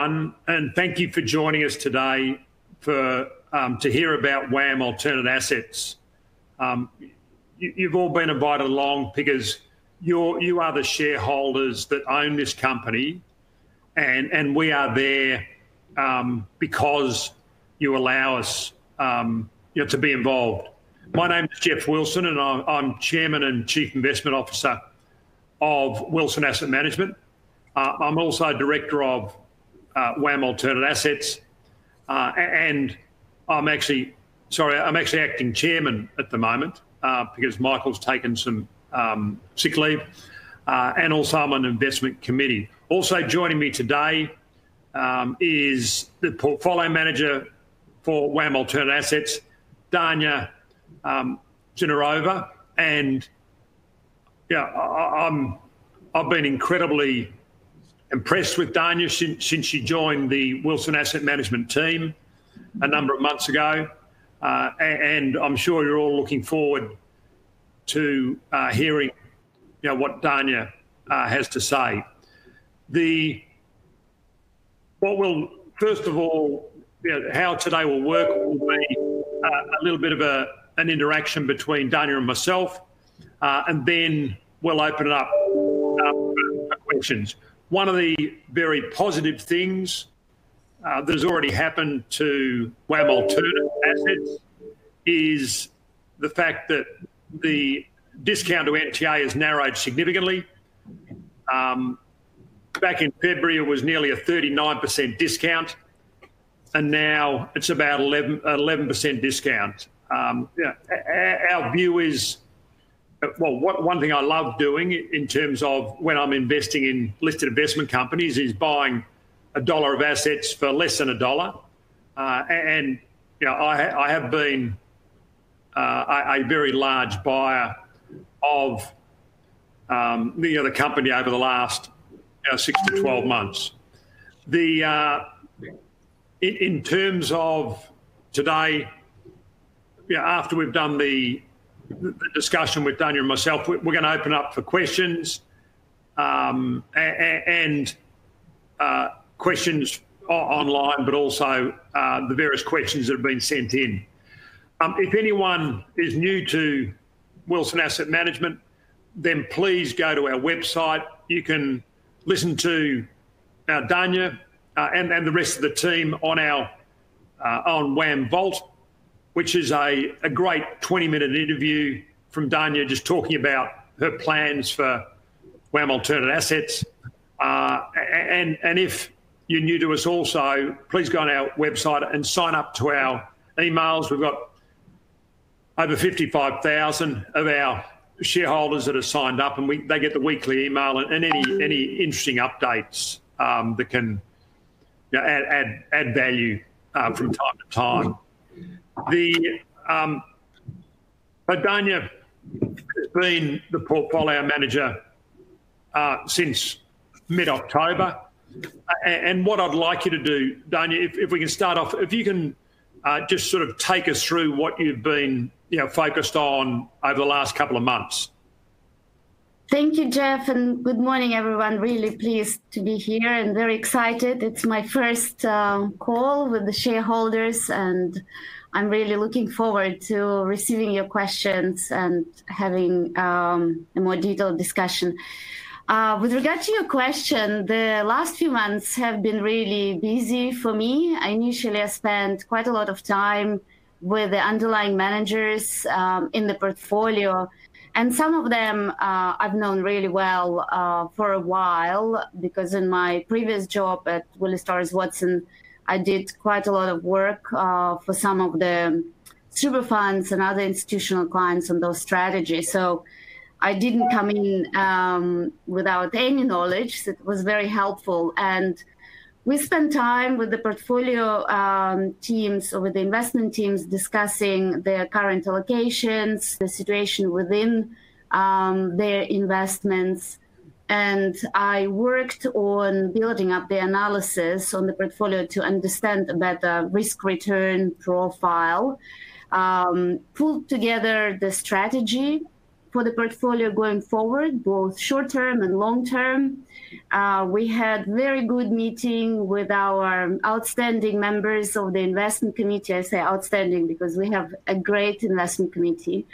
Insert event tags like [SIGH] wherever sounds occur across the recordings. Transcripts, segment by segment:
Um, and thank you for joining us today um, to hear about WAM Alternative Assets. Um, you've all been invited along because you are the shareholders that own this company, and we are there because you allow us to be involved. My name is Geoff Wilson, and I'm Chairman and Chief Investment Officer of Wilson Asset Management. Uh, I'm also Director of Uh, WAM Alternative Assets, uh, and I'm actually sorry, I'm actually acting Chairman at the moment uh, because Michael's taken some um, sick leave, and also I'm on the investment committee. Also joining me today um, is the Portfolio Manager for WAM Alternative Assets, Dania um, Zinurova. I've been incredibly impressed with Dania since she joined the Wilson Asset Management team a number of months ago, uh, and I'm sure you're all looking forward to uh, hearing what Dania uh, has to say. The what will First of all, how today will work will be a little bit of an interaction between Dania and myself, and then we'll open it up for questions. One of the very positive things uh, that has already happened to WAM Alternative Assets is the fact that the discount to NTA has narrowed significantly. Um, back in February, it was nearly a 39% discount, and now it's about 11% discount. Um, our view is, one thing I love doing in terms of when I'm investing in listed investment companies is buying a dollar of assets for less than a dollar. Uh, and you know, I I have been uh, a very large buyer of um, the company over the last six to twelve months. The uh, In terms of today, after we've done the discussion with Dania and myself, we're going to open up for questions um, and uh, questions online, but also uh, the various questions that have been sent in. Um, if anyone is new to Wilson Asset Management, then please go to our website. You can listen to uh, Dania and the rest of the team on WAM Vault, which is a a great 20-minute interview from Dania just talking about her plans for WAM Alternative Assets. Uh, and and if you're new to us also, please go on our website and sign up to our emails. We've got over 55,000 of our shareholders that have signed up, and we, they get the weekly email and any any interesting updates um, that can add value uh, from time to time. Um, Dania has been the Portfolio Manager uh, since mid-October. And what I'd like you to do, Dania, if we can start off, if you can uh, just sort of take us through what you've been you know, focused on over the last couple of months. Thank you, Geoff, and good morning, everyone. Really pleased to be here and very excited. It's my first uh, call with the shareholders, and I'm really looking forward to receiving your questions and having um, a more detailed discussion. Uh, with regard to your question, the last few months have been really busy for me. Initially, I spent quite a lot of time with the underlying managers um, in the portfolio, and some of them uh, I've known really well uh, for a while because in my previous job at Willis Towers Watson, I did quite a lot of work uh, for some of the super funds and other institutional clients on those strategies. So I didn't come in um, without any knowledge. It was very helpful. And we spent time with the portfolio um, teams or with the investment teams discussing their current allocations, the situation within um, their investments. I worked on building up the analysis on the portfolio to understand a better risk-return profile, pulled together the strategy for the portfolio going forward, both short term and long term. Uh, we had very good meeting with our outstanding members of the investment committee. I say outstanding because we have a great investment committee.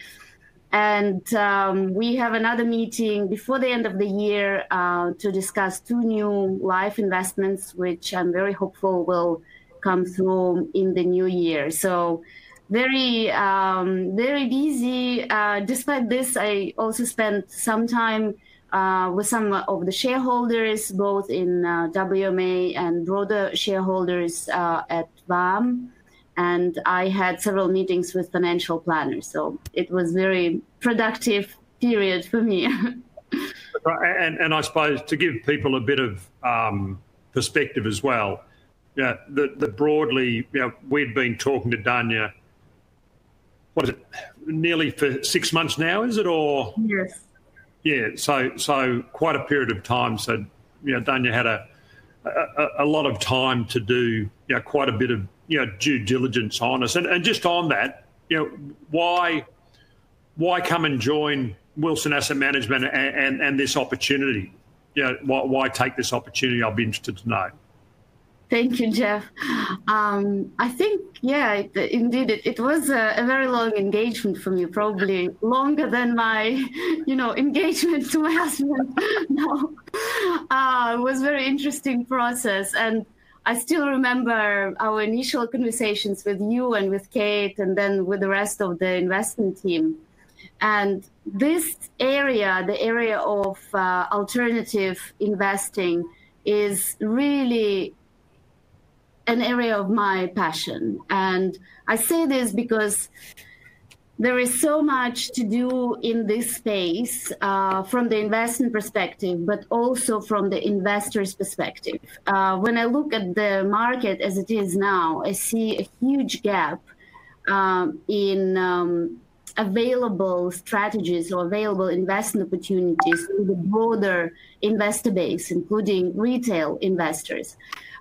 And um, we have another meeting before the end of the year uh, to discuss two new life investments, which I'm very hopeful will come through in the new year. So very, um, very busy. Uh, despite this, I also spent some time uh, with some of the shareholders, both in uh, WMA and broader shareholders uh, at WAM and I had several meetings with financial planners. So it was very productive period for me. [LAUGHS] and, and I suppose to give people a bit of um, perspective as well, yeah, the, the broadly, you know, we'd been talking to Dania, what is it, nearly for six months now, is it? Or yes, yeah. So so quite a period of time. So you know, Dania had a, a, a lot of time to do you know quite a bit of you know due diligence on us. And, and just on that, you know, why why come and join Wilson Asset Management and, and, and this opportunity? You know, why, why take this opportunity? I'll be interested to know. Thank you, Geoff. Um, I think, yeah, it, indeed, it, it was a, a, very long engagement for me, probably longer than my, you know, [LAUGHS] engagement to my husband. [LAUGHS] no, uh, it was very interesting process, and I still remember our initial conversations with you and with Kate, and then with the rest of the investment team. And this area, the area of uh, alternative investing, is really an area of my passion. And I say this because there is so much to do in this space uh, from the investment perspective, but also from the investor's perspective. Uh, when I look at the market as it is now, I see a huge gap um, in um, available strategies or available investment opportunities to the broader investor base, including retail investors.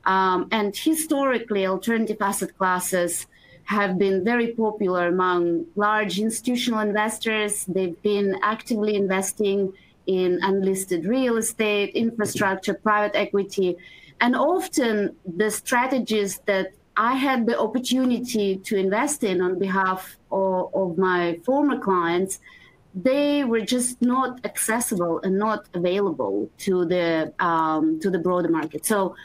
Um, and historically, alternative asset classes have been very popular among large institutional investors. They've been actively investing in unlisted real estate, infrastructure, private equity. And often the strategies that I had the opportunity to invest in on behalf of, of my former clients, they were just not accessible and not available to the um, to the broader market. So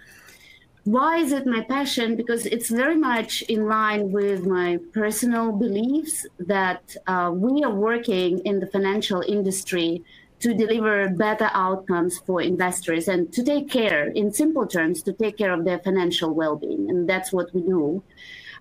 why is it my passion? Because it's very much in line with my personal beliefs that uh, we are working in the financial industry to deliver better outcomes for investors and to take care, in simple terms, to take care of their financial well being. And that's what we do.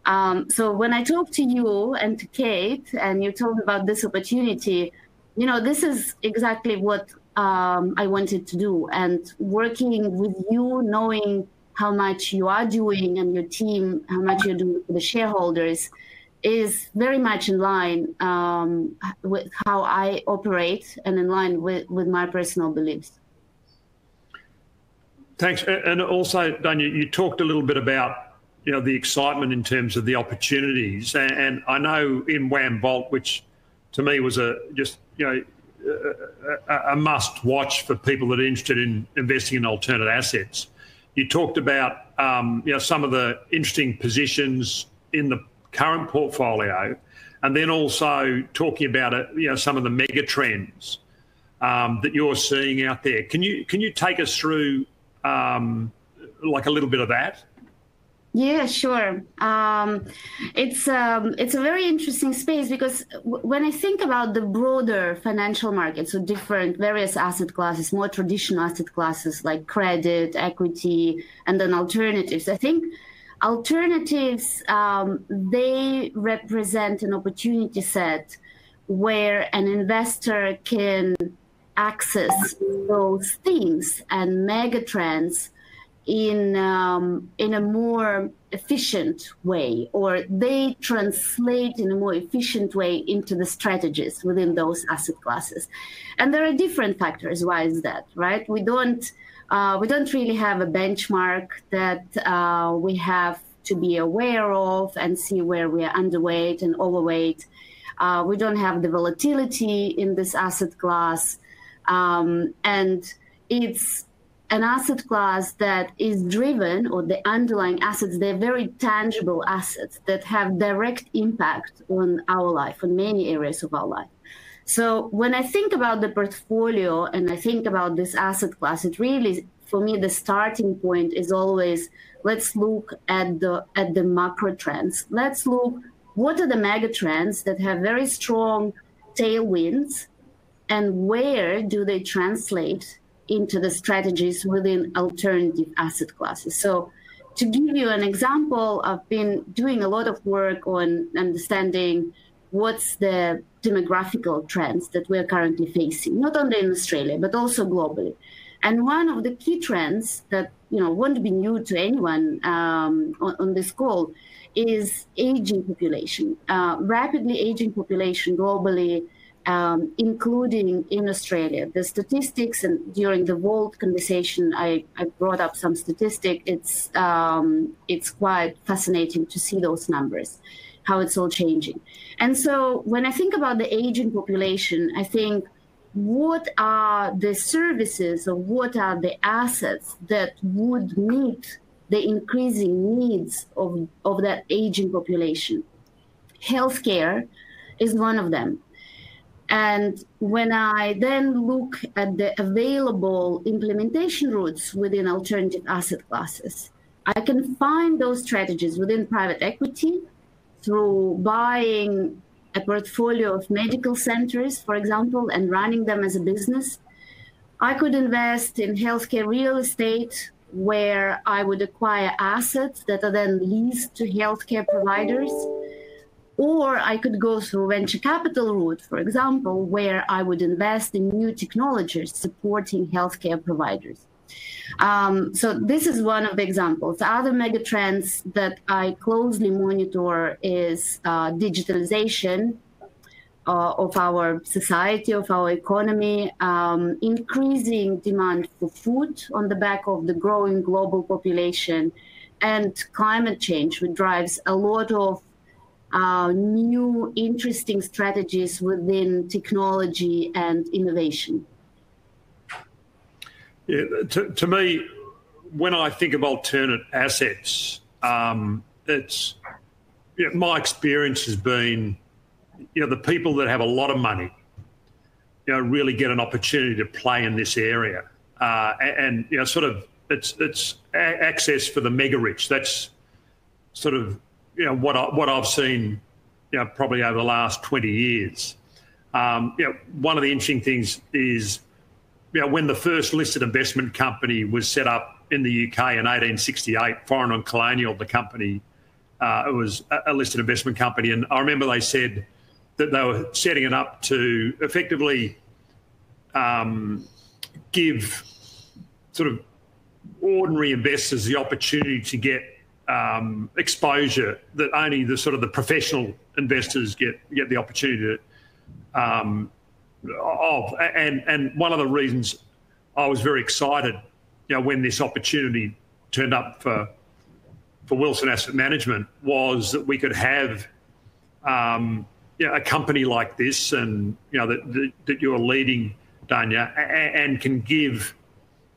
Um, so when I talked to you and to Kate, and you told about this opportunity, you know, this is exactly what um, I wanted to do. And working with you, knowing how much you are doing and your team, how much you're doing for the shareholders, is very much in line um, with how I operate and in line with, with my personal beliefs. Thanks. And also, Dania, you talked a little bit about you know the excitement in terms of the opportunities, and I know in WAM Vault, which to me was a just you know a, a must watch for people that are interested in investing in alternate assets you talked about um, you know some of the interesting positions in the current portfolio, and then also talking about it, you know some of the mega trends um, that you're seeing out there. Can you can you take us through um, like a little bit of that? Yeah, sure. Um, it's um, it's a very interesting space because when I think about the broader financial market, so different various asset classes, more traditional asset classes like credit, equity, and then alternatives, I think alternatives um, they represent an opportunity set where an investor can access those themes and mega trends in um, in a more efficient way, or they translate in a more efficient way into the strategies within those asset classes. And there are different factors. Why is that? Right? We don't uh, we don't really have a benchmark that uh, we have to be aware of and see where we are underweight and overweight. Uh, we don't have the volatility in this asset class. Um, and it's an asset class that is driven, or the underlying assets, they're very tangible assets that have direct impact on our life, on many areas of our life. So when I think about the portfolio and I think about this asset class, it really, for me, the starting point is always let's look at the at the macro trends. Let's look what are the mega trends that have very strong tailwinds, and where do they translate into the strategies within alternative asset classes. So, to give you an example, I've been doing a lot of work on understanding what's the demographical trends that we're currently facing, not only in Australia, but also globally. And one of the key trends that you know won't be new to anyone um, on, on, this call is aging population, uh, rapidly aging population globally um, including in Australia. The statistics, and during the World conversation, I, I brought up some statistic. It's um, it's quite fascinating to see those numbers, how it's all changing. And so when I think about the aging population, I think what are the services or what are the assets that would meet the increasing needs of, of that aging population? Healthcare is one of them. And when I then look at the available implementation routes within alternative asset classes, I can find those strategies within private equity through buying a portfolio of medical centers, for example, and running them as a business. I could invest in healthcare real estate where I would acquire assets that are then leased to healthcare providers or I could go through venture capital route, for example, where I would invest in new technologies supporting healthcare providers. Um, so this is one of the examples. Other megatrends that I closely monitor is uh, digitalization uh, of our society, of our economy, um, increasing demand for food on the back of the growing global population, and climate change, which drives a lot of uh, new interesting strategies within technology and innovation? Yeah, to, to me, when I think of alternate assets, um, it's you know, my experience has been, you know, the people that have a lot of money, you know, really get an opportunity to play in this area, uh, and, and, you know, sort of it's it's access for the mega rich. That's sort of you know what I, what I've seen, you know, probably over the last twenty years. Um, you know, one of the interesting things is, you know, when the first listed investment company was set up in the UK in 1868, Foreign and Colonial, the company, uh, it was a listed investment company, and I remember they said that they were setting it up to effectively um, give sort of ordinary investors the opportunity to get um, exposure that only the sort of the professional investors get get the opportunity to, um, of. And and one of the reasons I was very excited, you know, when this opportunity turned up for for Wilson Asset Management was that we could have. Um, you know, a company like this, and you know that, that, that you're leading, Dania, and, and can give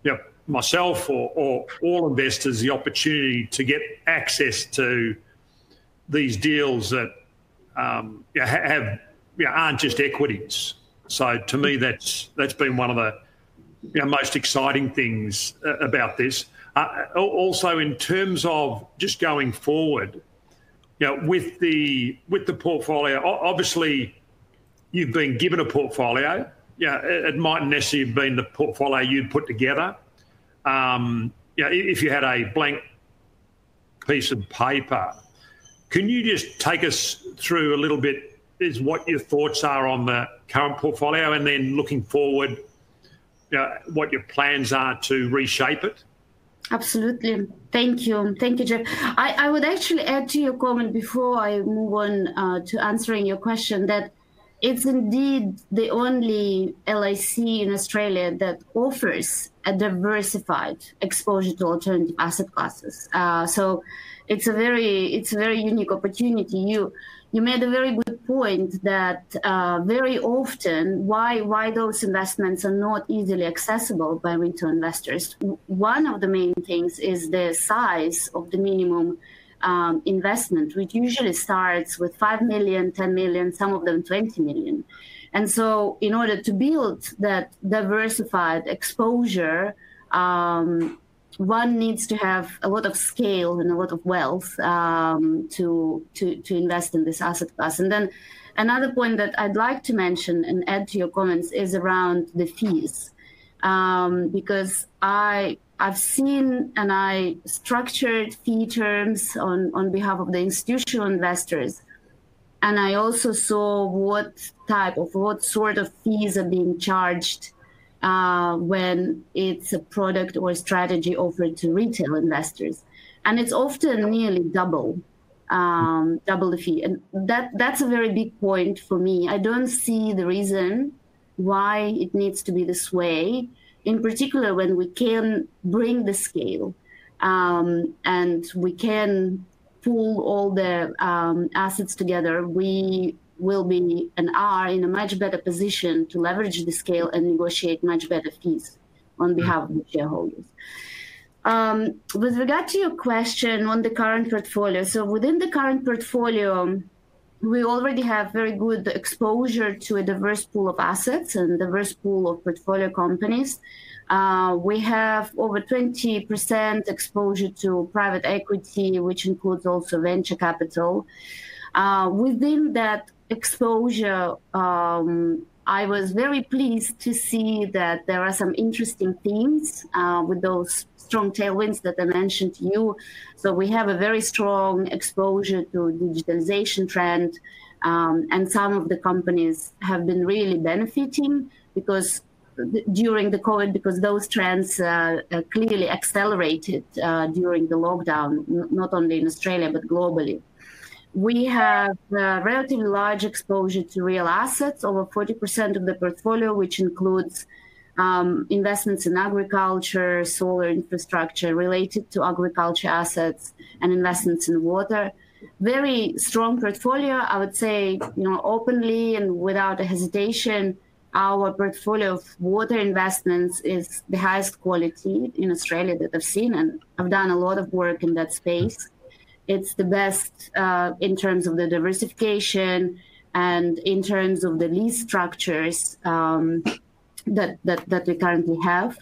you know, myself or, or all investors the opportunity to get access to these deals that um, you know, have you know, aren't just equities. So to me, that's that's been one of the you know, most exciting things uh, about this. Uh, also, in terms of just going forward, you know, with the with the portfolio, obviously, you've been given a portfolio. Yeah, it, it mightn't necessarily have been the portfolio you'd put together, um, if you had a blank piece of paper, can you just take us through a little bit is what your thoughts are on the current portfolio and then looking forward, what your plans are to reshape it? Absolutely. Thank you. Thank you, Geoff. I, would actually add to your comment before I move on uh, to answering your question that it's indeed the only LIC in Australia that offers a diversified exposure to alternative asset classes. Uh, so it's a very it's a very unique opportunity. You made a very good point that uh, very often why why those investments are not easily accessible by retail investors. One of the main things is the size of the minimum um, investment, which usually starts with 5 million, 10 million, some of them 20 million. And so, in order to build that diversified exposure, um, one needs to have a lot of scale and a lot of wealth um, to, to, to invest in this asset class. And then another point that I'd like to mention and add to your comments is around the fees. Um, because I I've seen and I structured fee terms on, on behalf of the institutional investors. And I also saw what type of what sort of fees are being charged uh, when it's a product or a strategy offered to retail investors, and it's often nearly double, um, double the fee, and that that's a very big point for me. I don't see the reason why it needs to be this way. In particular, when we can bring the scale um, and we can pull all the um, assets together, we will be and are in a much better position to leverage the scale and negotiate much better fees on behalf of the shareholders. Um, with regard to your question on the current portfolio, so within the current portfolio, we already have very good exposure to a diverse pool of assets and diverse pool of portfolio companies. Uh, we have over 20% exposure to private equity, which includes also venture capital. Uh, within that exposure, um, I was very pleased to see that there are some interesting themes uh, with those strong tailwinds that I mentioned to you. So we have a very strong exposure to digitalization trend, um, and some of the companies have been really benefiting because during the COVID, because those trends uh, uh, clearly accelerated uh, during the lockdown, not only in Australia but globally. We have a relatively large exposure to real assets, over 40% of the portfolio, which includes um, investments in agriculture, solar infrastructure related to agriculture assets, and investments in water. Very strong portfolio, I would say, you know, openly and without a hesitation. Our portfolio of water investments is the highest quality in Australia that I've seen, and I've done a lot of work in that space. It's the best uh, in terms of the diversification and in terms of the lease structures um, that, that, that we currently have.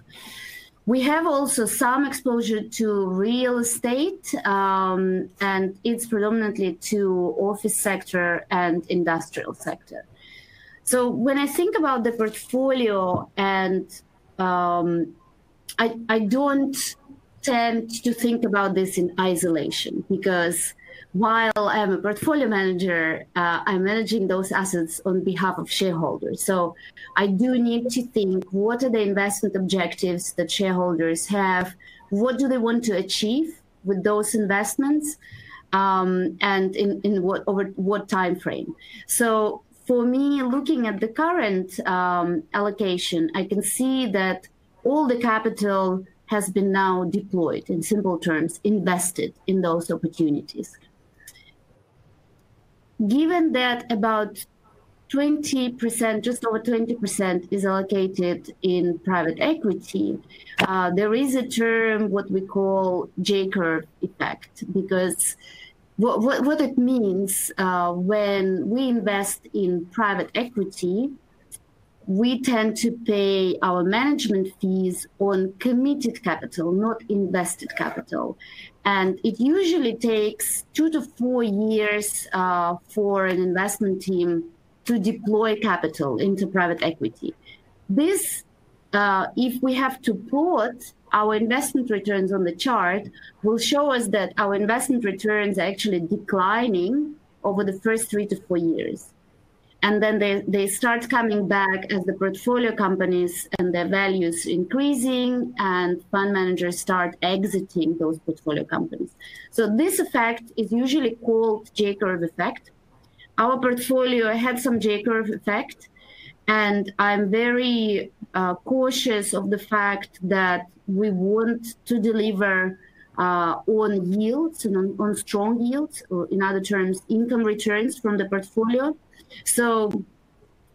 We have also some exposure to real estate, um, and it's predominantly to office sector and industrial sector. So when I think about the portfolio, and um, I, I don't tend to think about this in isolation because while I'm a portfolio manager, uh, I'm managing those assets on behalf of shareholders. So I do need to think what are the investment objectives that shareholders have? What do they want to achieve with those investments? Um, and in, in what over what time frame? So for me, looking at the current um, allocation, I can see that all the capital has been now deployed, in simple terms, invested in those opportunities. Given that about 20%, just over 20% is allocated in private equity, uh, there is a term, what we call J curve effect, because what, what, what it means uh, when we invest in private equity, we tend to pay our management fees on committed capital, not invested capital. And it usually takes two to four years uh, for an investment team to deploy capital into private equity. This, uh, if we have to plot our investment returns on the chart, will show us that our investment returns are actually declining over the first three to four years and then they, they start coming back as the portfolio companies and their values increasing and fund managers start exiting those portfolio companies. So this effect is usually called j-curve effect. Our portfolio had some j-curve effect and i'm very uh, cautious of the fact that we want to deliver Uh, on yields and on strong yields, or in other terms, income returns from the portfolio. So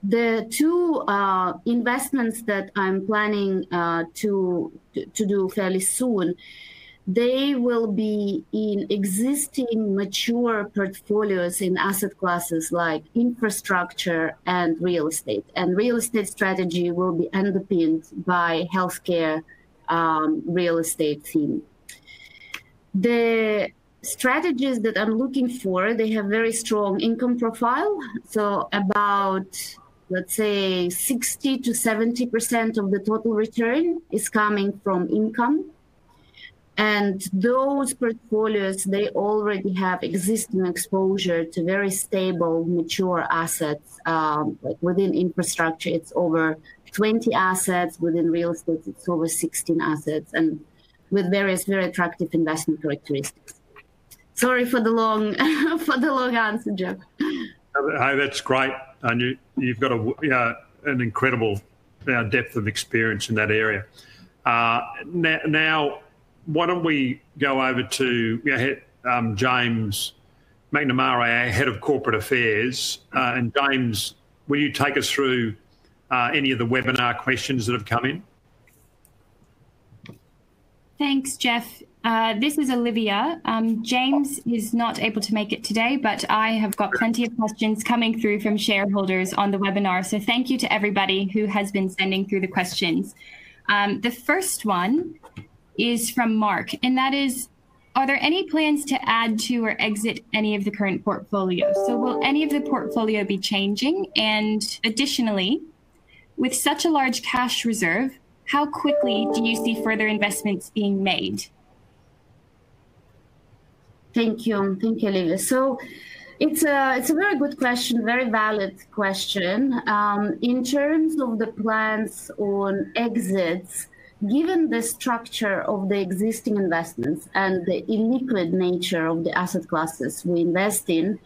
the two uh, investments that I'm planning to do fairly soon, they will be in existing mature portfolios in asset classes like infrastructure and real estate. And real estate strategy will be underpinned by healthcare um, real estate theme. The strategies that I'm looking for, they have very strong income profile. So about, let's say, 60 to 70 percent of the total return is coming from income. And those portfolios, they already have existing exposure to very stable, mature assets. Um, like within infrastructure, it's over 20 assets. Within real estate, it's over 16 assets, and with various very attractive investment characteristics. Sorry for the long [LAUGHS] answer, Geoff. Hey, that's great. And you've got an incredible uh, depth of experience in that area. Uh, now, why don't we go over to um, James Macnamara, Head of Corporate Affairs. Uh, and James, will you take us through any of the webinar questions that have come in? Thanks, Geoff. Uh, this is Olivia. Um, James is not able to make it today, but I have got plenty of questions coming through from shareholders on the webinar. So thank you to everybody who has been sending through the questions. Um, the first one is from Mark, and that is, are there any plans to add to or exit any of the current portfolio? So will any of the portfolio be changing? And additionally, with such a large cash reserve, how quickly do you see further investments being made? Thank you. Thank you, Olivia. So it's a very good question, very valid question. Um, in terms of the plans on exits, given the structure of the existing investments and the illiquid nature of the asset classes we invest in,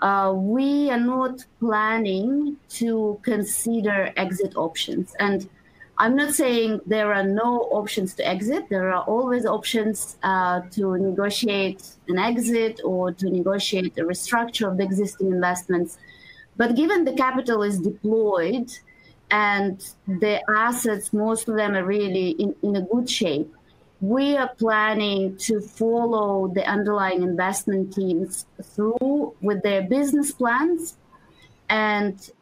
uh, we are not planning to consider exit options. And I'm not saying there are no options to exit. There are always options uh, to negotiate an exit or to negotiate a restructure of the existing investments. But given the capital is deployed and the assets, most of them are really in a good shape, we are planning to follow the underlying investment teams through with their business plans and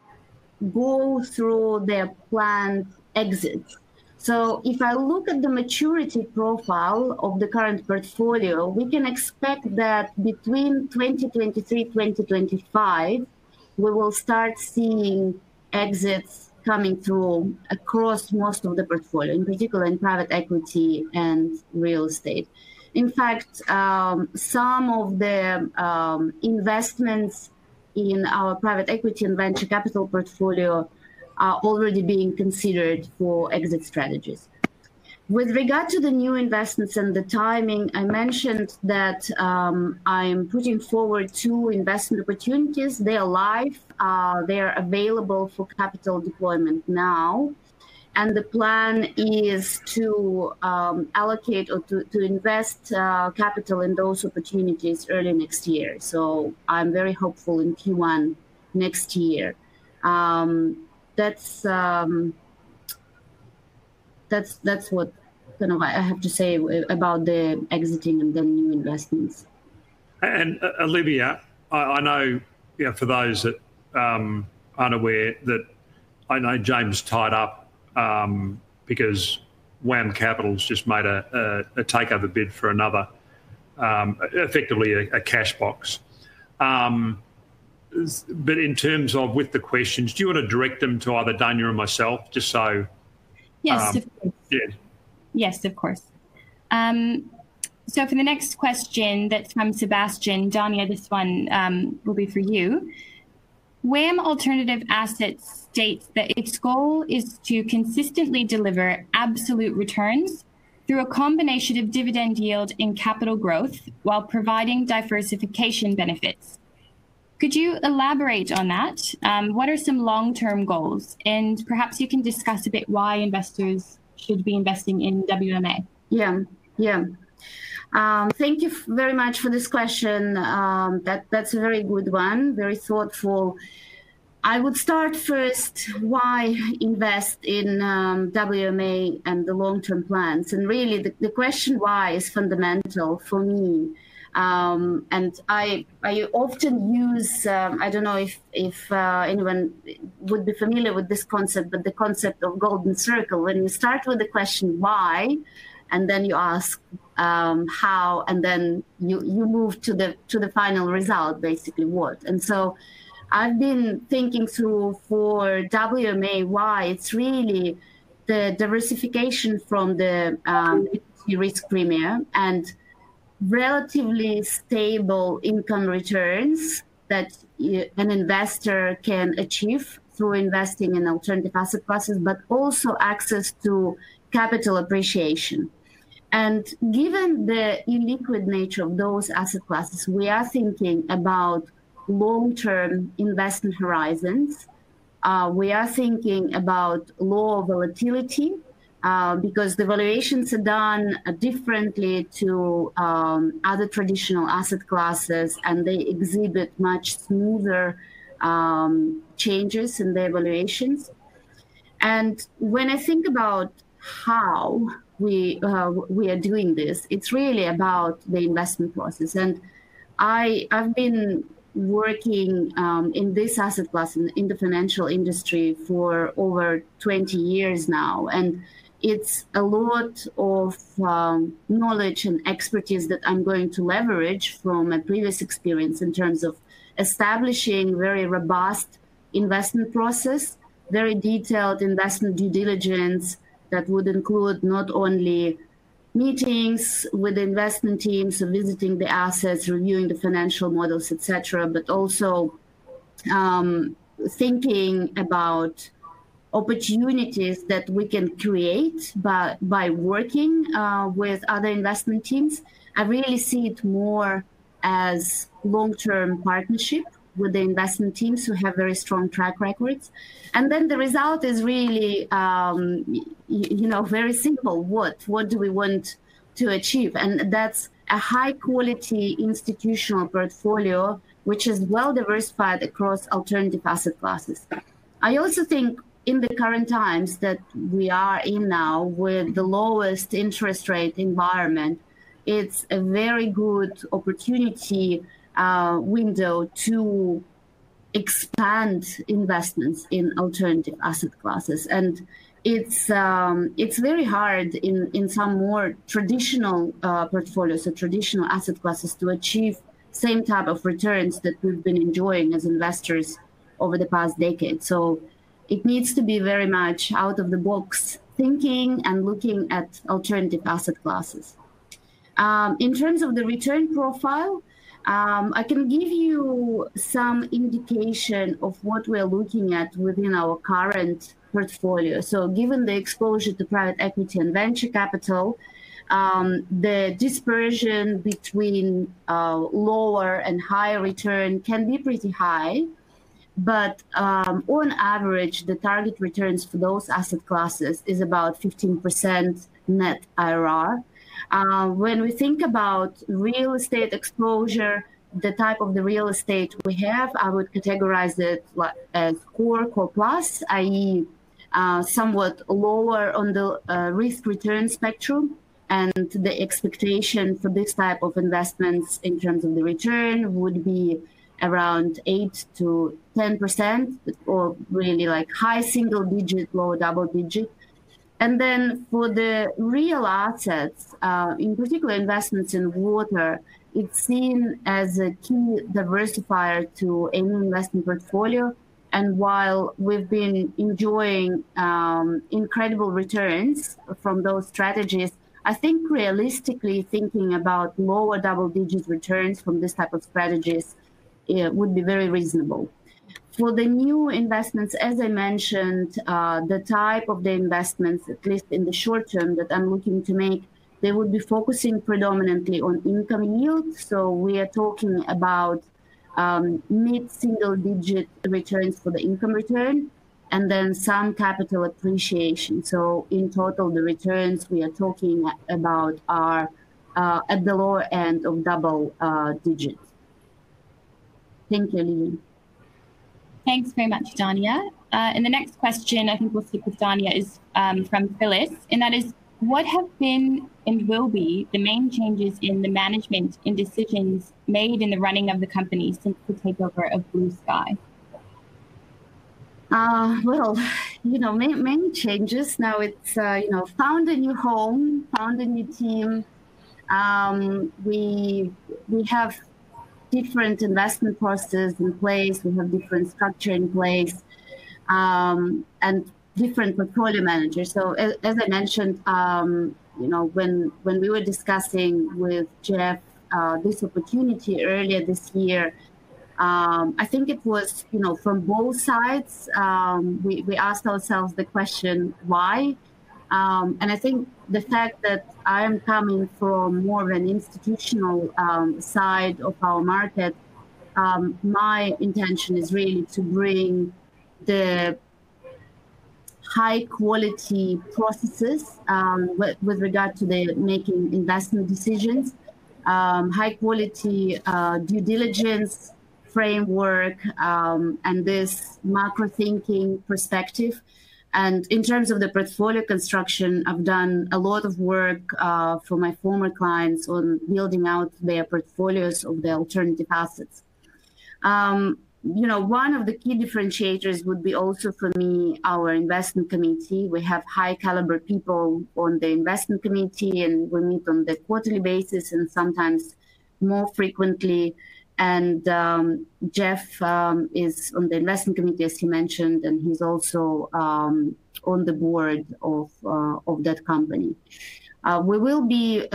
go through their planned exits. So if I look at the maturity profile of the current portfolio, we can expect that between 2023, 2025, we will start seeing exits coming through across most of the portfolio, in particular in private equity and real estate. In fact, um, some of the um, investments in our private equity and venture capital portfolio are already being considered for exit strategies. With regard to the new investments and the timing, I mentioned that um, I'm putting forward two investment opportunities. They are live. Uh, they are available for capital deployment now. And the plan is to um, allocate or to to invest uh, capital in those opportunities early next year. So I'm very hopeful in Q1 next year. Um, That's um, that's that's what kind of I have to say about the exiting and the new investments. And uh, Olivia, I know for those that um, aren't aware that I know James tied up um, because WAM Capital's just made a takeover bid for another, effectively a cash box. But in terms of with the questions, do you want to direct them to either Dania or myself, just so? Yes, um, of course. Yes, of course. Um, so for the next question that's from Sebastian, Dania, this one um, will be for you. WAM Alternative Assets states that its goal is to consistently deliver absolute returns through a combination of dividend yield and capital growth while providing diversification benefits. Could you elaborate on that? What are some long-term goals? And perhaps you can discuss a bit why investors should be investing in WMA. Yeah, yeah. Um, thank you very much for this question. Um, that that's a very good one, very thoughtful. I would start first why invest in um, WMA and the long term plans. And really, the, the, question why is fundamental for me. Um, and I, I often use, um, I don't know if, if uh, anyone would be familiar with this concept, but the concept of golden circle. When you start with the question why, and then you ask um, how, and then you, you move to the, to the final result, basically what. And so I've been thinking through for WMA why it's really the diversification from the um, risk premium and relatively stable income returns that an investor can achieve through investing in alternative asset classes, but also access to capital appreciation. And given the illiquid nature of those asset classes, we are thinking about long-term investment horizons. Uh, we are thinking about low volatility uh, because the valuations are done differently to um, other traditional asset classes and they exhibit much smoother um, changes in their valuations. And when I think about how we uh, we are doing this, it's really about the investment process. And I I've been working um, in this asset class in, in, the financial industry for over 20 years now and it's a lot of um, knowledge and expertise that i'm going to leverage from my previous experience in terms of establishing very robust investment process very detailed investment due diligence that would include not only meetings with the investment teams, so visiting the assets, reviewing the financial models, etc., but also um, thinking about opportunities that we can create by, by working uh, with other investment teams. I really see it more as long-term partnership with the investment teams who have very strong track records. And then the result is really, um, you, know, very simple. What what do we want to achieve? And that's a high quality institutional portfolio, which is well diversified across alternative asset classes. I also think in the current times that we are in now with the lowest interest rate environment, it's a very good opportunity uh, window to expand investments in alternative asset classes. And it's um, it's very hard in in some more traditional uh, portfolios or traditional asset classes to achieve same type of returns that we've been enjoying as investors over the past decade. So it needs to be very much out of the box thinking and looking at alternative asset classes um, in terms of the return profile um, I can give you some indication of what we're looking at within our current portfolio. So, given the exposure to private equity and venture capital, um, the dispersion between uh, lower and higher return can be pretty high. But um, on average, the target returns for those asset classes is about 15% net IRR. Uh, when we think about real estate exposure, the type of the real estate we have, I would categorize it as core, core plus, i.e., uh, somewhat lower on the uh, risk return spectrum. And the expectation for this type of investments in terms of the return would be around 8 to 10%, or really like high single digit, low double digit. And then for the real assets, uh, in particular investments in water, it's seen as a key diversifier to any investment portfolio. And while we've been enjoying um, incredible returns from those strategies, I think realistically thinking about lower double digit returns from this type of strategies would be very reasonable. For the new investments, as I mentioned, uh, the type of the investments, at least in the short term, that I'm looking to make, they would be focusing predominantly on income yield. So we are talking about um, mid single digit returns for the income return and then some capital appreciation. So in total, the returns we are talking about are at the lower end of double digits. Thank you, Olivia. Thanks very much, Dania. Uh, and the next question, I think we'll stick with Dania, is um, from Phyllis, and that is: What have been and will be the main changes in the management and decisions made in the running of the company since the takeover of Blue Sky? Uh, well, you know, many changes. Now it's, uh, you know, found a new home, found a new team. Um, we we have different investment processes in place. We have different structure in place, um, and different portfolio managers. So as I mentioned, um, you know, when when we were discussing with Geoff uh, this opportunity earlier this year, um, I think it was, you know, from both sides, we asked ourselves the question, why? Um, and I think the fact that I am coming from more of an institutional um, side of our market, um, my intention is really to bring the high-quality processes with regard to the making investment decisions. High quality uh, due diligence framework, and this macro thinking perspective. And in terms of the portfolio construction, I've done a lot of work uh, for my former clients on building out their portfolios of the alternative assets. Um, you know, one of the key differentiators would be also, for me, our investment committee. We have high caliber people on the investment committee, and we meet on the quarterly basis and sometimes more frequently. Um, Geoff um, is on the investment committee, as he mentioned, and he's also um, on the board of uh, of that company. Uh, we will be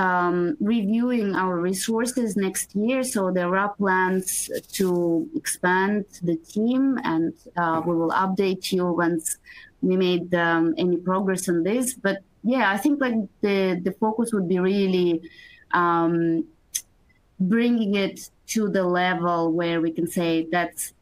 reviewing our resources next year, so there are plans to expand the team, and uh, we will update you once we made any progress on this. But yeah, I think, like, the focus would be really bringing it to the level where we can say that's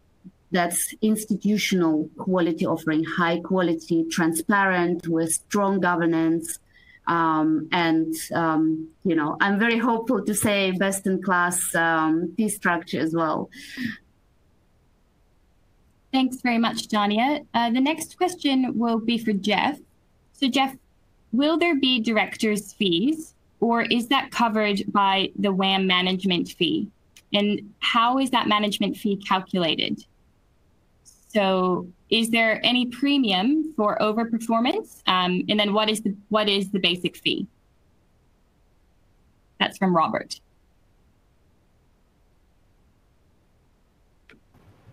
that's institutional quality offering, high quality, transparent, with strong governance. Um, and um, you know, I'm very hopeful to say best-in-class um, fee structure as well. Thanks very much, Dania. Uh, the next question will be for Geoff. So Geoff, will there be directors' fees, or is that covered by the WAM management fee? And how is that management fee calculated? So is there any premium for overperformance? Um, and then what is the what is the basic fee? That's from Robert.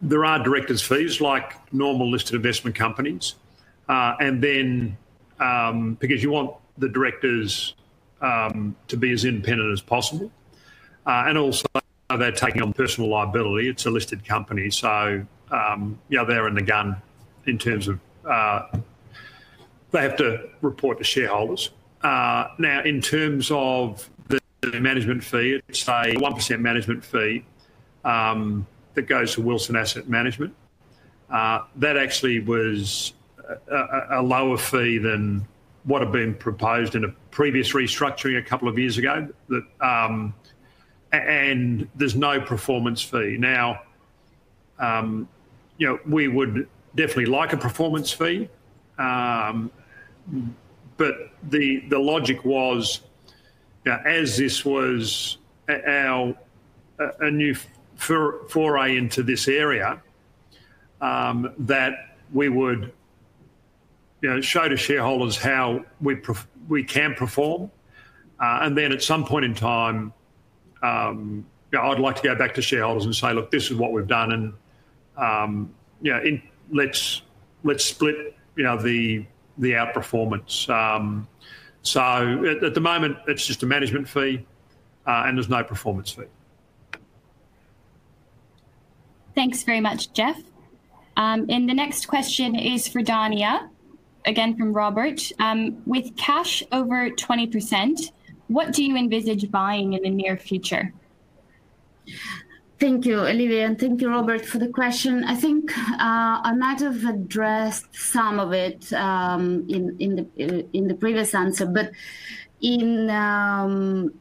There are directors' fees, like normal listed investment companies. Uh, and then, um, because you want the directors um, to be as independent as possible, uh, and also they're taking on personal liability. It's a listed company, so, um, yeah, they're in the gun in terms of, uh, they have to report to shareholders. Uh, now, in terms of the management fee, it's a 1% management fee um, that goes to Wilson Asset Management. Uh, that actually was a lower fee than what had been proposed in a previous restructuring a couple of years ago. That, um, and there's no performance fee. Now, um, you know, we would definitely like a performance fee, um, but the the logic was, as this was our a new foray into this area, um, that we would, you know, show to shareholders how we can perform. Uh, and then at some point in time, Um, yeah, I'd like to go back to shareholders and say, "Look, this is what we've done, and, um, you know, let's split, you know, the outperformance." Um, so at the moment, it's just a management fee, uh, and there's no performance fee. Thanks very much, Geoff. And the next question is for Dania, again, from Robert. With cash over 20%, what do you envisage buying in the near future? Thank you, Olivia, and thank you, Robert, for the question. I think uh, I might have addressed some of it um, in in the previous answer. But in um,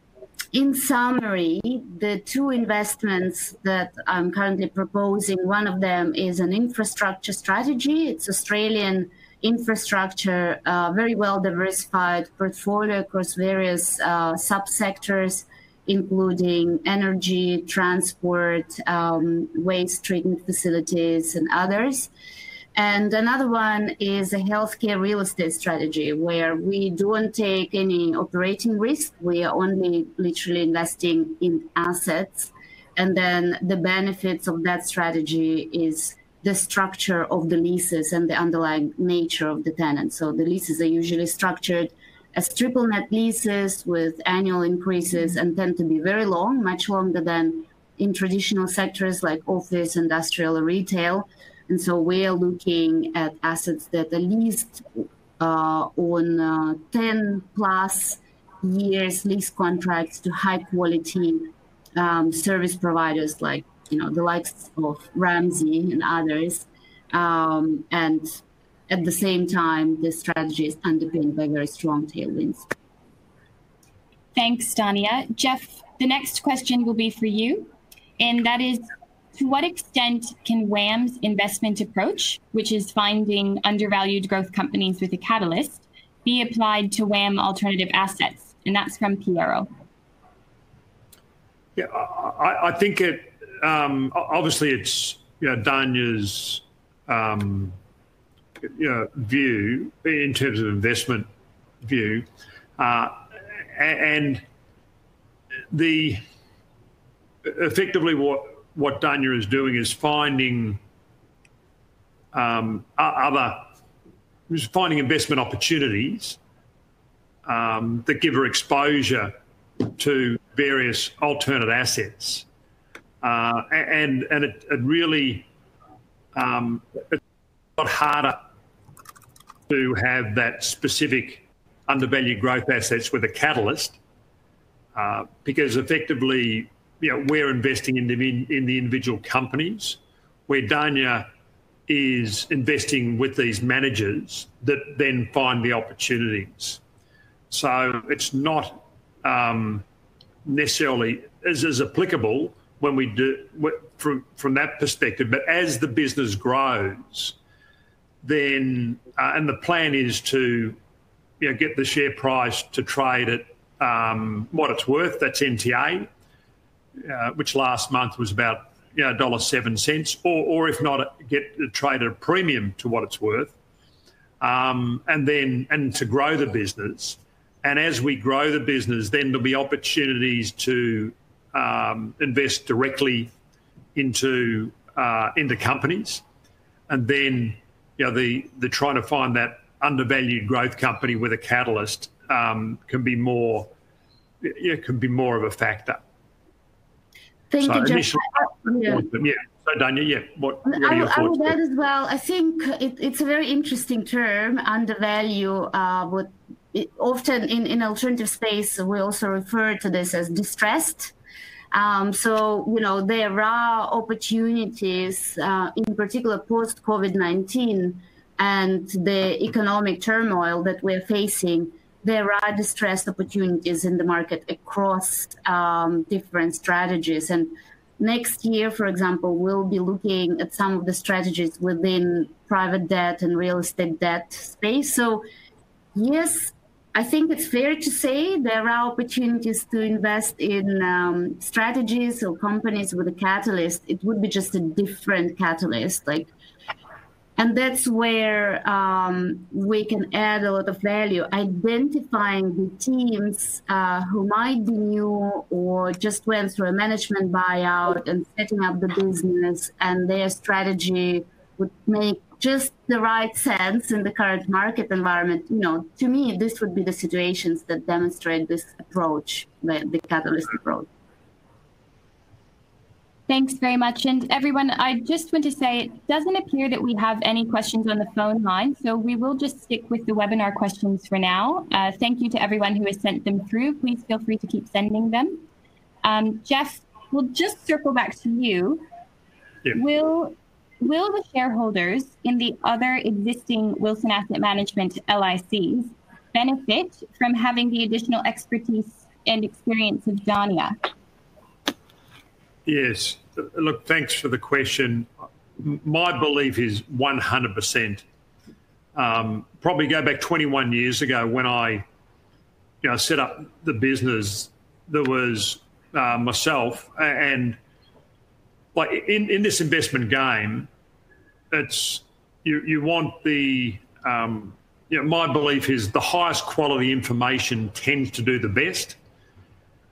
in summary, the two investments that I'm currently proposing, one of them is an infrastructure strategy. It's Australian infrastructure, uh, very well diversified portfolio across various uh, subsectors, including energy, transport, um, waste treatment facilities, and others. And another one is a healthcare real estate strategy where we don't take any operating risk. We are only literally investing in assets. And then the benefits of that strategy is the structure of the leases and the underlying nature of the tenant. So the leases are usually structured as triple net leases with annual increases and tend to be very long, much longer than in traditional sectors like office, industrial, or retail. And so we are looking at assets that are leased uh, on uh, 10 plus years lease contracts to high quality um, service providers like you know the likes of Ramsay and others. Um, and at the same time, the strategy is underpinned by very strong tailwinds. Thanks, Dania. Geoff, the next question will be for you, and that is to what extent can WAM's investment approach, which is finding undervalued growth companies with a catalyst, be applied to WAM alternative assets? And that's from Piero. Yeah, I, I think it um, obviously it's you know, Dania's um, you know, view in terms of investment view, uh, and the effectively what what Dania is doing is finding um, other, finding investment opportunities um, that give her exposure to various alternate assets. Uh, and and it, it really um, it's a lot harder to have that specific undervalued growth assets with a catalyst uh, because effectively you know, we're investing in the, in the individual companies, where Dania is investing with these managers that then find the opportunities. So it's not um, necessarily as, as applicable when we do from from that perspective. But as the business grows, then uh, and the plan is to you know get the share price to trade at um, what it's worth. That's NTA uh, which last month was about you know, dollar seven cents, or, or if not, get trade at a premium to what it's worth, um, and then and to grow the business. And as we grow the business, then there'll be opportunities to um, invest directly into uh, into companies, and then you know the the trying to find that undervalued growth company with a catalyst um, can be more yeah, can be more of a factor. Thank so you, Geoff. Yeah. yeah. So, Dania, yeah, what, what are your I, thoughts? I would add as well, I think it, it's a very interesting term, undervalue. Uh, what it, often in, in alternative space, we also refer to this as distressed. Um, so, you know, there are opportunities, uh, in particular post COVID 19 and the economic turmoil that we're facing there are distressed opportunities in the market across um, different strategies. And next year, for example, we'll be looking at some of the strategies within private debt and real estate debt space. So, yes, I think it's fair to say there are opportunities to invest in um, strategies or companies with a catalyst. It would be just a different catalyst, like and that's where um, we can add a lot of value, identifying the teams uh, who might be new or just went through a management buyout and setting up the business, and their strategy would make just the right sense in the current market environment. You know, to me, this would be the situations that demonstrate this approach, the, the catalyst approach. Thanks very much. And everyone, I just want to say it doesn't appear that we have any questions on the phone line, so we will just stick with the webinar questions for now. Uh, thank you to everyone who has sent them through. Please feel free to keep sending them. Um, Geoff, we'll just circle back to you. Yeah. Will will the shareholders in the other existing Wilson Asset Management LICs benefit from having the additional expertise and experience of Dania? Yes. Look, thanks for the question. My belief is 100%. Um, probably go back 21 years ago when I you know, set up the business, there was uh, myself and like in, in this investment game, it's you, you want the um, you know, my belief is the highest quality information tends to do the best.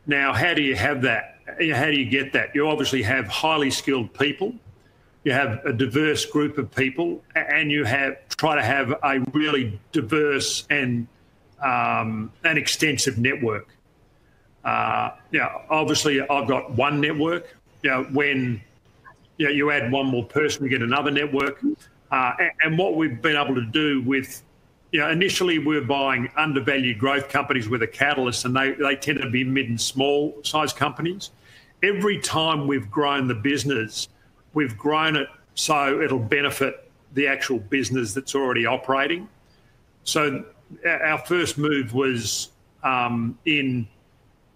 Now, how do you have that? How do you get that? You obviously have highly skilled people, you have a diverse group of people, and you have try to have a really diverse and um, an extensive network. Uh, obviously, I've got one network. You know, when you, know, you add one more person, you get another network. Uh, and, and, what we've been able to do with, you know, initially we're buying undervalued growth companies with a catalyst, and they, they tend to be mid and small size companies. Every time we've grown the business, we've grown it so it'll benefit the actual business that's already operating. So our first move was um, in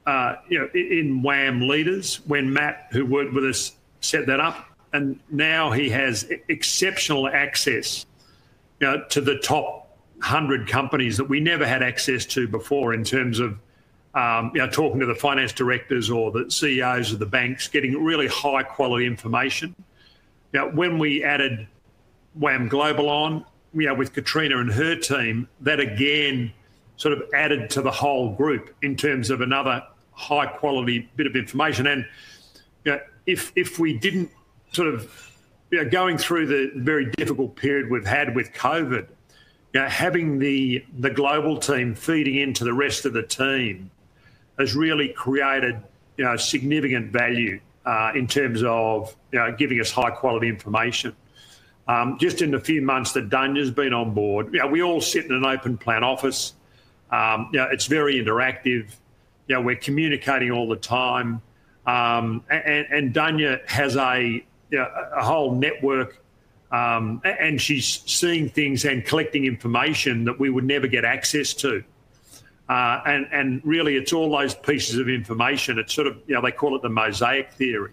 uh, you know in WAM leaders when Matt, who worked with us, set that up, and now he has exceptional access you know, to the top hundred companies that we never had access to before in terms of um, you know, talking to the finance directors or the CEOs of the banks, getting really high quality information. Now, when we added WAM Global on, you know, with Katrina and her team, that again sort of added to the whole group in terms of another high quality bit of information. And you know, if if we didn't sort of you know, going through the very difficult period we've had with COVID, you know, having the the global team feeding into the rest of the team has really created you know significant value uh, in terms of you know, giving us high quality information. Um, just in the few months that Dania's been on board, you know, we all sit in an open plan office. Um, you know, it's very interactive. You know, we're communicating all the time. Um, and, and Dania has a, you know, a whole network um, and she's seeing things and collecting information that we would never get access to. Uh, and, and really, it's all those pieces of information. It's sort of, you know, they call it the mosaic theory.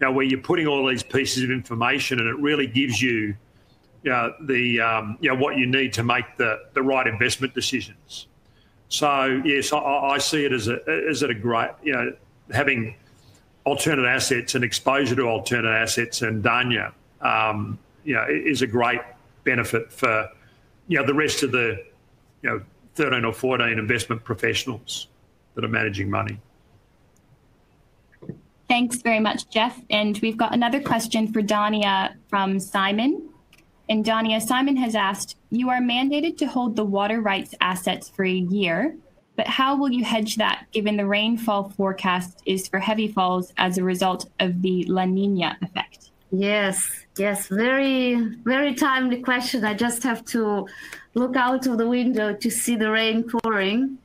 Now, where you're putting all these pieces of information and it really gives you, you know, the, um, you know, what you need to make the, the right investment decisions. So, yes, I, I see it as a, as a great, you know, having alternate assets and exposure to alternate assets and Dania, um, you know, is a great benefit for, you know, the rest of the, you know, 13 or 14 investment professionals that are managing money. Thanks very much, Geoff. And we've got another question for Dania from Simon. And Dania, Simon has asked You are mandated to hold the water rights assets for a year, but how will you hedge that given the rainfall forecast is for heavy falls as a result of the La Nina effect? Yes, yes, very, very timely question. I just have to look out of the window to see the rain pouring.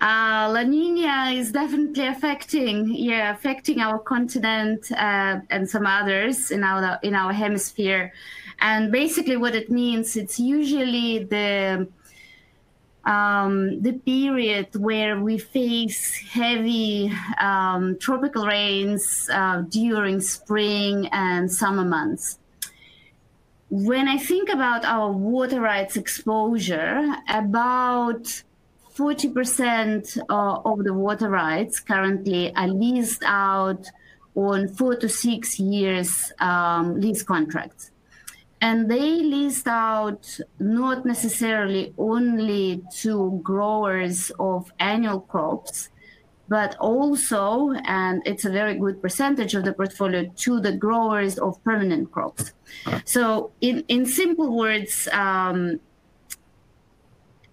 Uh, La Nina is definitely affecting, yeah, affecting our continent uh, and some others in our in our hemisphere. And basically, what it means, it's usually the um, the period where we face heavy um, tropical rains uh, during spring and summer months when I think about our water rights exposure, about 40% of the water rights currently are leased out on four to six years um, lease contracts. And they leased out not necessarily only to growers of annual crops, but also, and it's a very good percentage of the portfolio, to the growers of permanent crops. So, in, in simple words, um,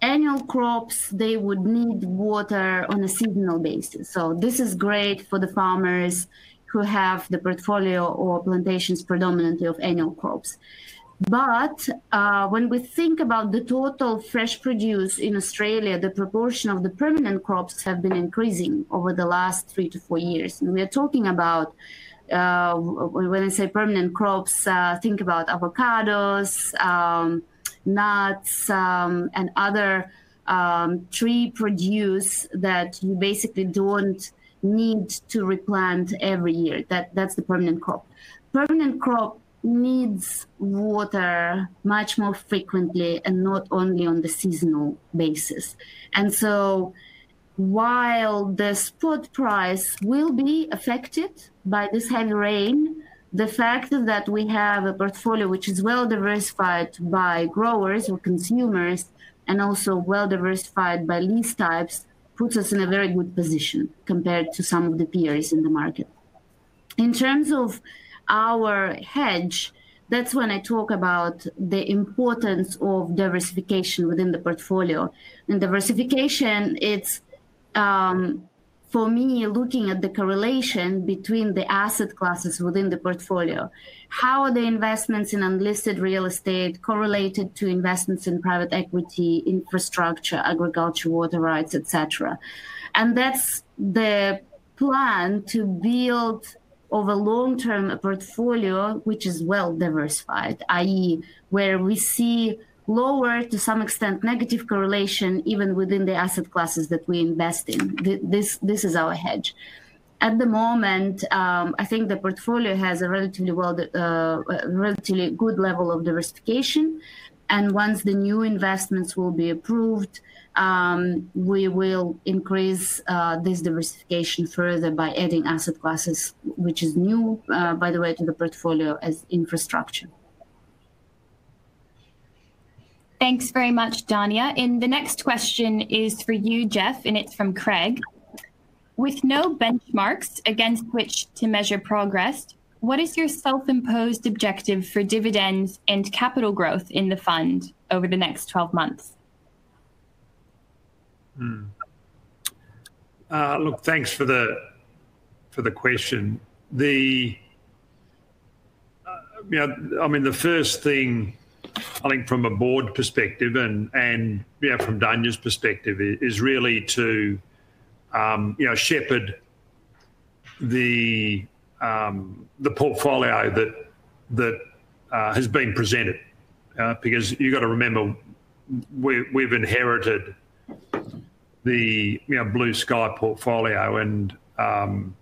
annual crops they would need water on a seasonal basis. So, this is great for the farmers who have the portfolio or plantations predominantly of annual crops. But uh, when we think about the total fresh produce in Australia, the proportion of the permanent crops have been increasing over the last three to four years. And we are talking about, uh, when I say permanent crops, uh, think about avocados, um, nuts, um, and other um, tree produce that you basically don't need to replant every year. That that's the permanent crop. Permanent crop needs water much more frequently and not only on the seasonal basis. And so while the spot price will be affected by this heavy rain, the fact that we have a portfolio which is well diversified by growers or consumers and also well diversified by lease types puts us in a very good position compared to some of the peers in the market. In terms of our hedge, that's when I talk about the importance of diversification within the portfolio. And diversification, it's um, for me looking at the correlation between the asset classes within the portfolio. How are the investments in unlisted real estate correlated to investments in private equity, infrastructure, agriculture, water rights, etc. And that's the plan to build over long term portfolio which is well diversified, i.e., where we see lower to some extent negative correlation even within the asset classes that we invest in. This, this is our hedge. At the moment, um, I think the portfolio has a relatively well, uh, relatively good level of diversification. And once the new investments will be approved, um, we will increase uh, this diversification further by adding asset classes, which is new, uh, by the way, to the portfolio as infrastructure. Thanks very much, Dania. And the next question is for you, Geoff, and it's from Craig. With no benchmarks against which to measure progress, what is your self imposed objective for dividends and capital growth in the fund over the next 12 months? Hmm. Uh, look, thanks for the for the question. The uh, I mean, the first thing I think from a board perspective and and know, from Dania's perspective is really to um, you know shepherd the the portfolio that that uh, has been presented uh, because you've got to remember we, we've inherited the you know blue sky portfolio and um,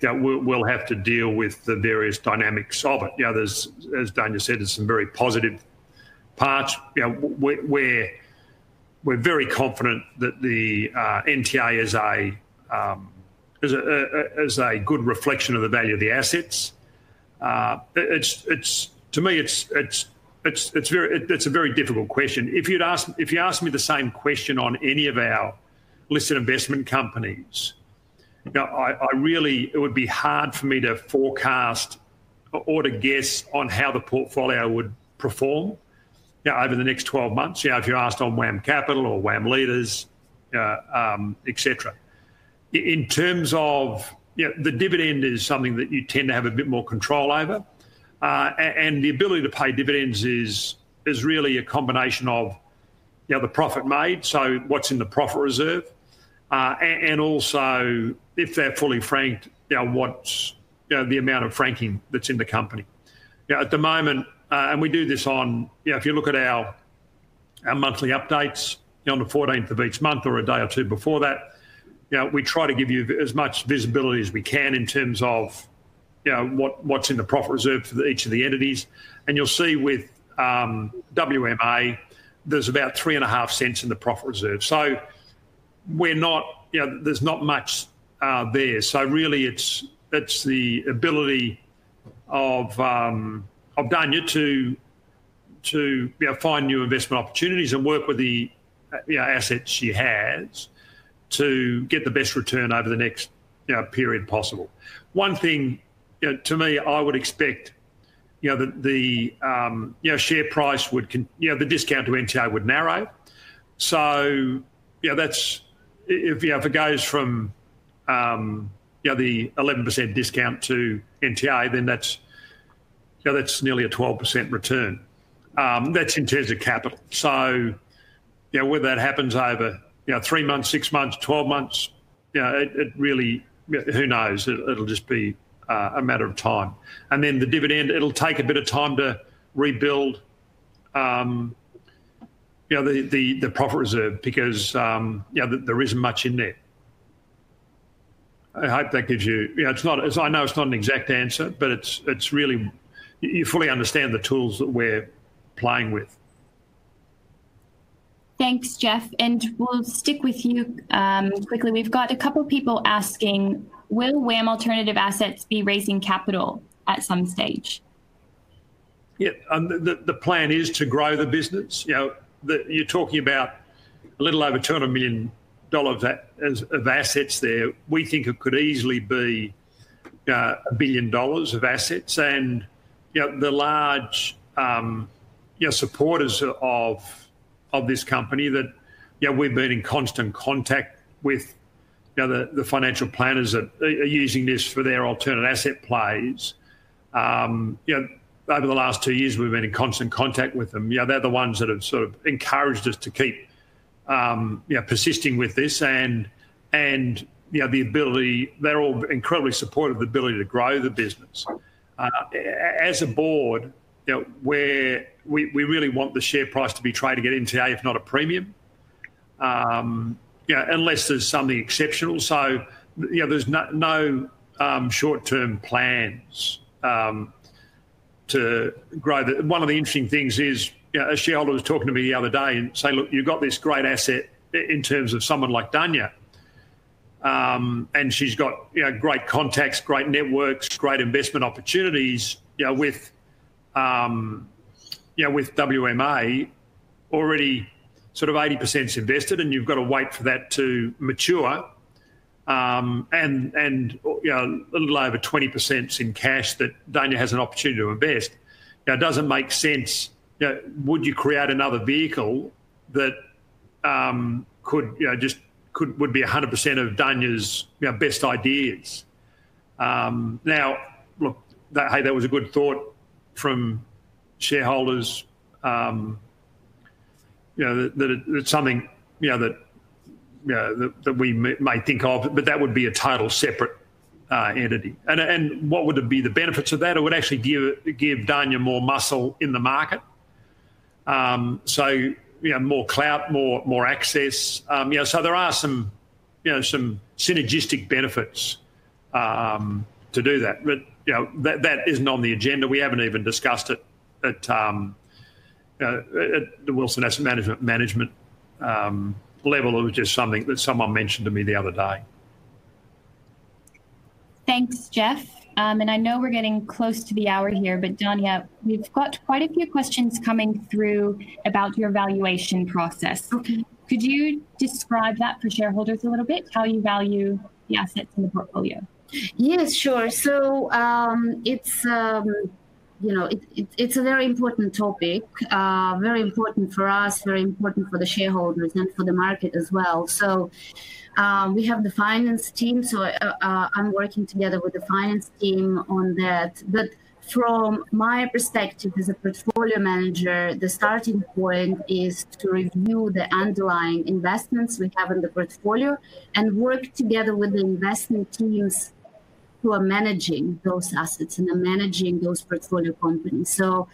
you know, we'll, have to deal with the various dynamics of it. You know, there's, as Dania said, there's some very positive parts. You know, we're we're very confident that the uh, NTA is a is a, a, is a good reflection of the value of the assets. Uh, it's it's to me it's it's it's it's very it, it's a very difficult question. If you'd ask if you asked me the same question on any of our listed investment companies, you know, I, I really it would be hard for me to forecast or to guess on how the portfolio would perform you know, over the next 12 months. You know, if you're asked on WAM Capital or WAM Leaders, uh, um, etc. In terms of the dividend is something that you tend to have a bit more control over, uh, and the ability to pay dividends is is really a combination of the profit made, so what's in the profit reserve, uh, and, also if they're fully franked, what's the amount of franking that's in the company. At the moment, uh, and we do this on, if you look at our, our monthly updates on the 14th of each month or a day or two before that, you know, we try to give you as much visibility as we can in terms of, you know, what, what's in the profit reserve for each of the entities. And you'll see with um, WMA, there's about three and a half cents in the profit reserve. So we're not, you know, there's not much uh, there. So really, it's it's the ability of um, of Dania to to you know, find new investment opportunities and work with the you know, assets she has to get the best return over the next you know, period possible. One thing, you know, to me, I would expect, you know, that the um, you know share price would, con- you know, the discount to NTA would narrow. So, you know, that's if you know, if it goes from um, you know the 11% discount to NTA, then that's you know, that's nearly a 12% return. Um, that's in terms of capital. So, you know, whether that happens over, you know, three months, six months, 12 months, you know, it, it really, who knows? It, will just be uh, a matter of time. And then the dividend, it'll take a bit of time to rebuild, um, you know, the, the, the profit reserve because um, you know, there isn't much in there. I hope that gives you, you know, it's not, it's, I know it's not an exact answer, but it's, it's really, you fully understand the tools that we're playing with. Thanks, Geoff. And we'll stick with you um, quickly. We've got a couple people asking Will WAM Alternative Assets be raising capital at some stage? Yeah, um, the, the plan is to grow the business. You know, the, you're talking about a little over $200 million of assets there. We think it could easily be uh, a billion dollars of assets. And you know, the large um, you know, supporters of of this company that you know, we've been in constant contact with you know, the, financial planners that are using this for their alternate asset plays. Um, you know, over the last two years, we've been in constant contact with them. You know, they're the ones that have sort of encouraged us to keep um, you know, persisting with this and and you know the ability. They're all incredibly supportive of the ability to grow the business. Uh, as a board, you know, where we, we really want the share price to be traded at NTA, if not a premium. Um, you know, unless there's something exceptional. So, you know, there's no, no um, short-term plans um, to grow. The, one of the interesting things is you know, a shareholder was talking to me the other day and say, look, you've got this great asset in terms of someone like Dania. Um, and she's got you know, great contacts, great networks, great investment opportunities. You know, with um, you know, with WMA already sort of 80% invested, and you've got to wait for that to mature. Um, and and you know, a little over 20% in cash that Dania has an opportunity to invest. Now, it doesn't make sense. You know, would you create another vehicle that um, could, you know, just could would be 100% of Dania's you know, best ideas? Um, now, look, that, hey, that was a good thought from shareholders, um, you know, that, that it's something, you know, that, you know, that, that we may, may, think of, but that would be a total separate uh, entity. And, and what would be the benefits of that? It would actually give, give Dania more muscle in the market. Um, so, you know, more clout, more, more access. Um, you know, so there are some, you know, some synergistic benefits um, to do that. But, you know, that, that isn't on the agenda. We haven't even discussed it at, um, uh, at the Wilson Asset Management management um, level. It was just something that someone mentioned to me the other day. Thanks, Geoff. Um, and I know we're getting close to the hour here, but Dania, we've got quite a few questions coming through about your valuation process. Okay. Could you describe that for shareholders a little bit, how you value the assets in the portfolio? Yes, sure. So um, it's um, you know, it, it, it's a very important topic, uh, very important for us, very important for the shareholders and for the market as well. So um, we have the finance team. So uh, uh, I'm working together with the finance team on that. But from my perspective as a portfolio manager, the starting point is to review the underlying investments we have in the portfolio and work together with the investment teams who are managing those assets and are managing those portfolio companies. So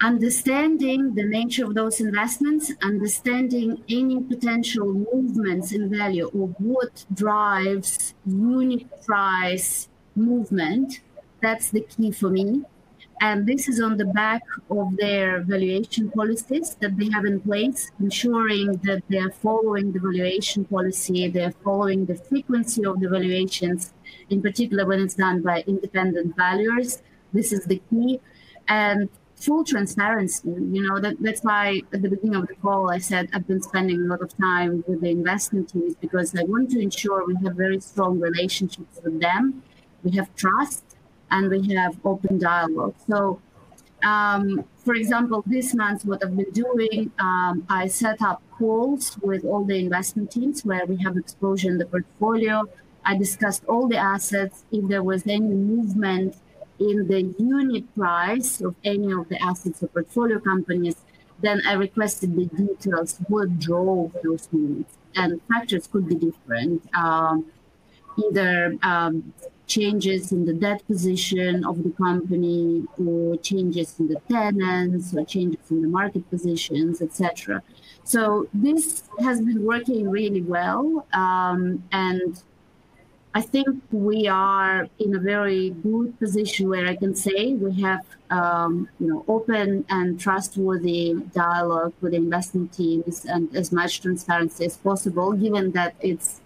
understanding the nature of those investments, understanding any potential movements in value or what drives unit price movement, that's the key for me. And this is on the back of their valuation policies that they have in place, ensuring that they're following the valuation policy, they're following the frequency of the valuations, in particular when it's done by independent valuers. This is the key. And full transparency. You know, that, that's why at the beginning of the call I said I've been spending a lot of time with the investment teams because I want to ensure we have very strong relationships with them. We have trust and we have open dialogue. So, um, for example, this month, what I've been doing, um, I set up calls with all the investment teams where we have exposure in the portfolio. I discussed all the assets. If there was any movement in the unit price of any of the assets of portfolio companies, then I requested the details what drove those movements. And factors could be different. Um, either um, changes in the debt position of the company or changes in the tenants or changes in the market positions, etc. So this has been working really well. Um, and I think we are in a very good position where I can say we have um, you know open and trustworthy dialogue with investment teams and as much transparency as possible, given that it's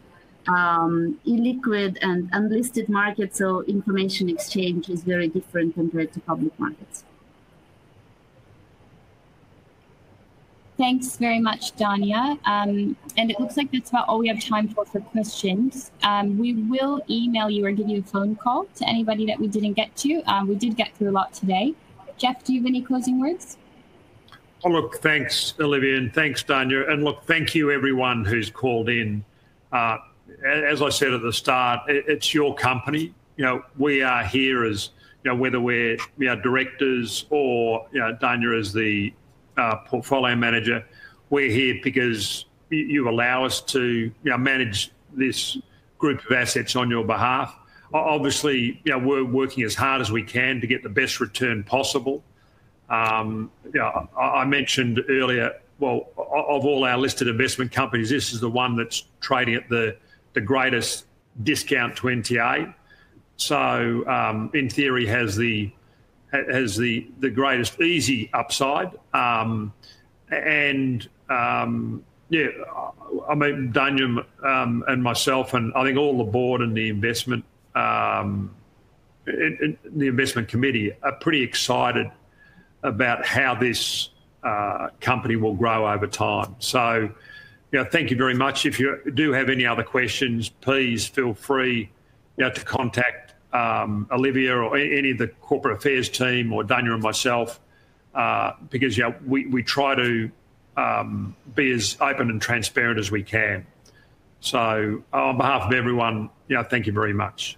um, illiquid and unlisted market, so information exchange is very different compared to public markets. Thanks very much, Dania. Um, and it looks like that's about all we have time for for questions. Um, we will email you or give you a phone call to anybody that we didn't get to. Um, we did get through a lot today. Geoff, do you have any closing words? Oh, look, thanks, Olivia, and thanks, Dania. And look, thank you, everyone who's called in. Uh, as I said at the start, it's your company. You know, we are here as you know, whether we're you know, directors or you know, Dania as the portfolio manager, we're here because you, allow us to manage this group of assets on your behalf. Obviously, we're working as hard as we can to get the best return possible. Um, I, mentioned earlier, well, of all our listed investment companies, this is the one that's trading at the greatest discount to NTA. So um, in theory has the has the the greatest easy upside. Um, and um, yeah, I mean Dania um, and myself, and I think all the board and the investment um, in, in the investment committee are pretty excited about how this uh, company will grow over time. So know, thank you very much. If you do have any other questions, please feel free you know, to contact um, Olivia or any of the corporate affairs team or Dania and myself, uh, because know, we, we try to um, be as open and transparent as we can. So, on behalf of everyone, know, thank you very much.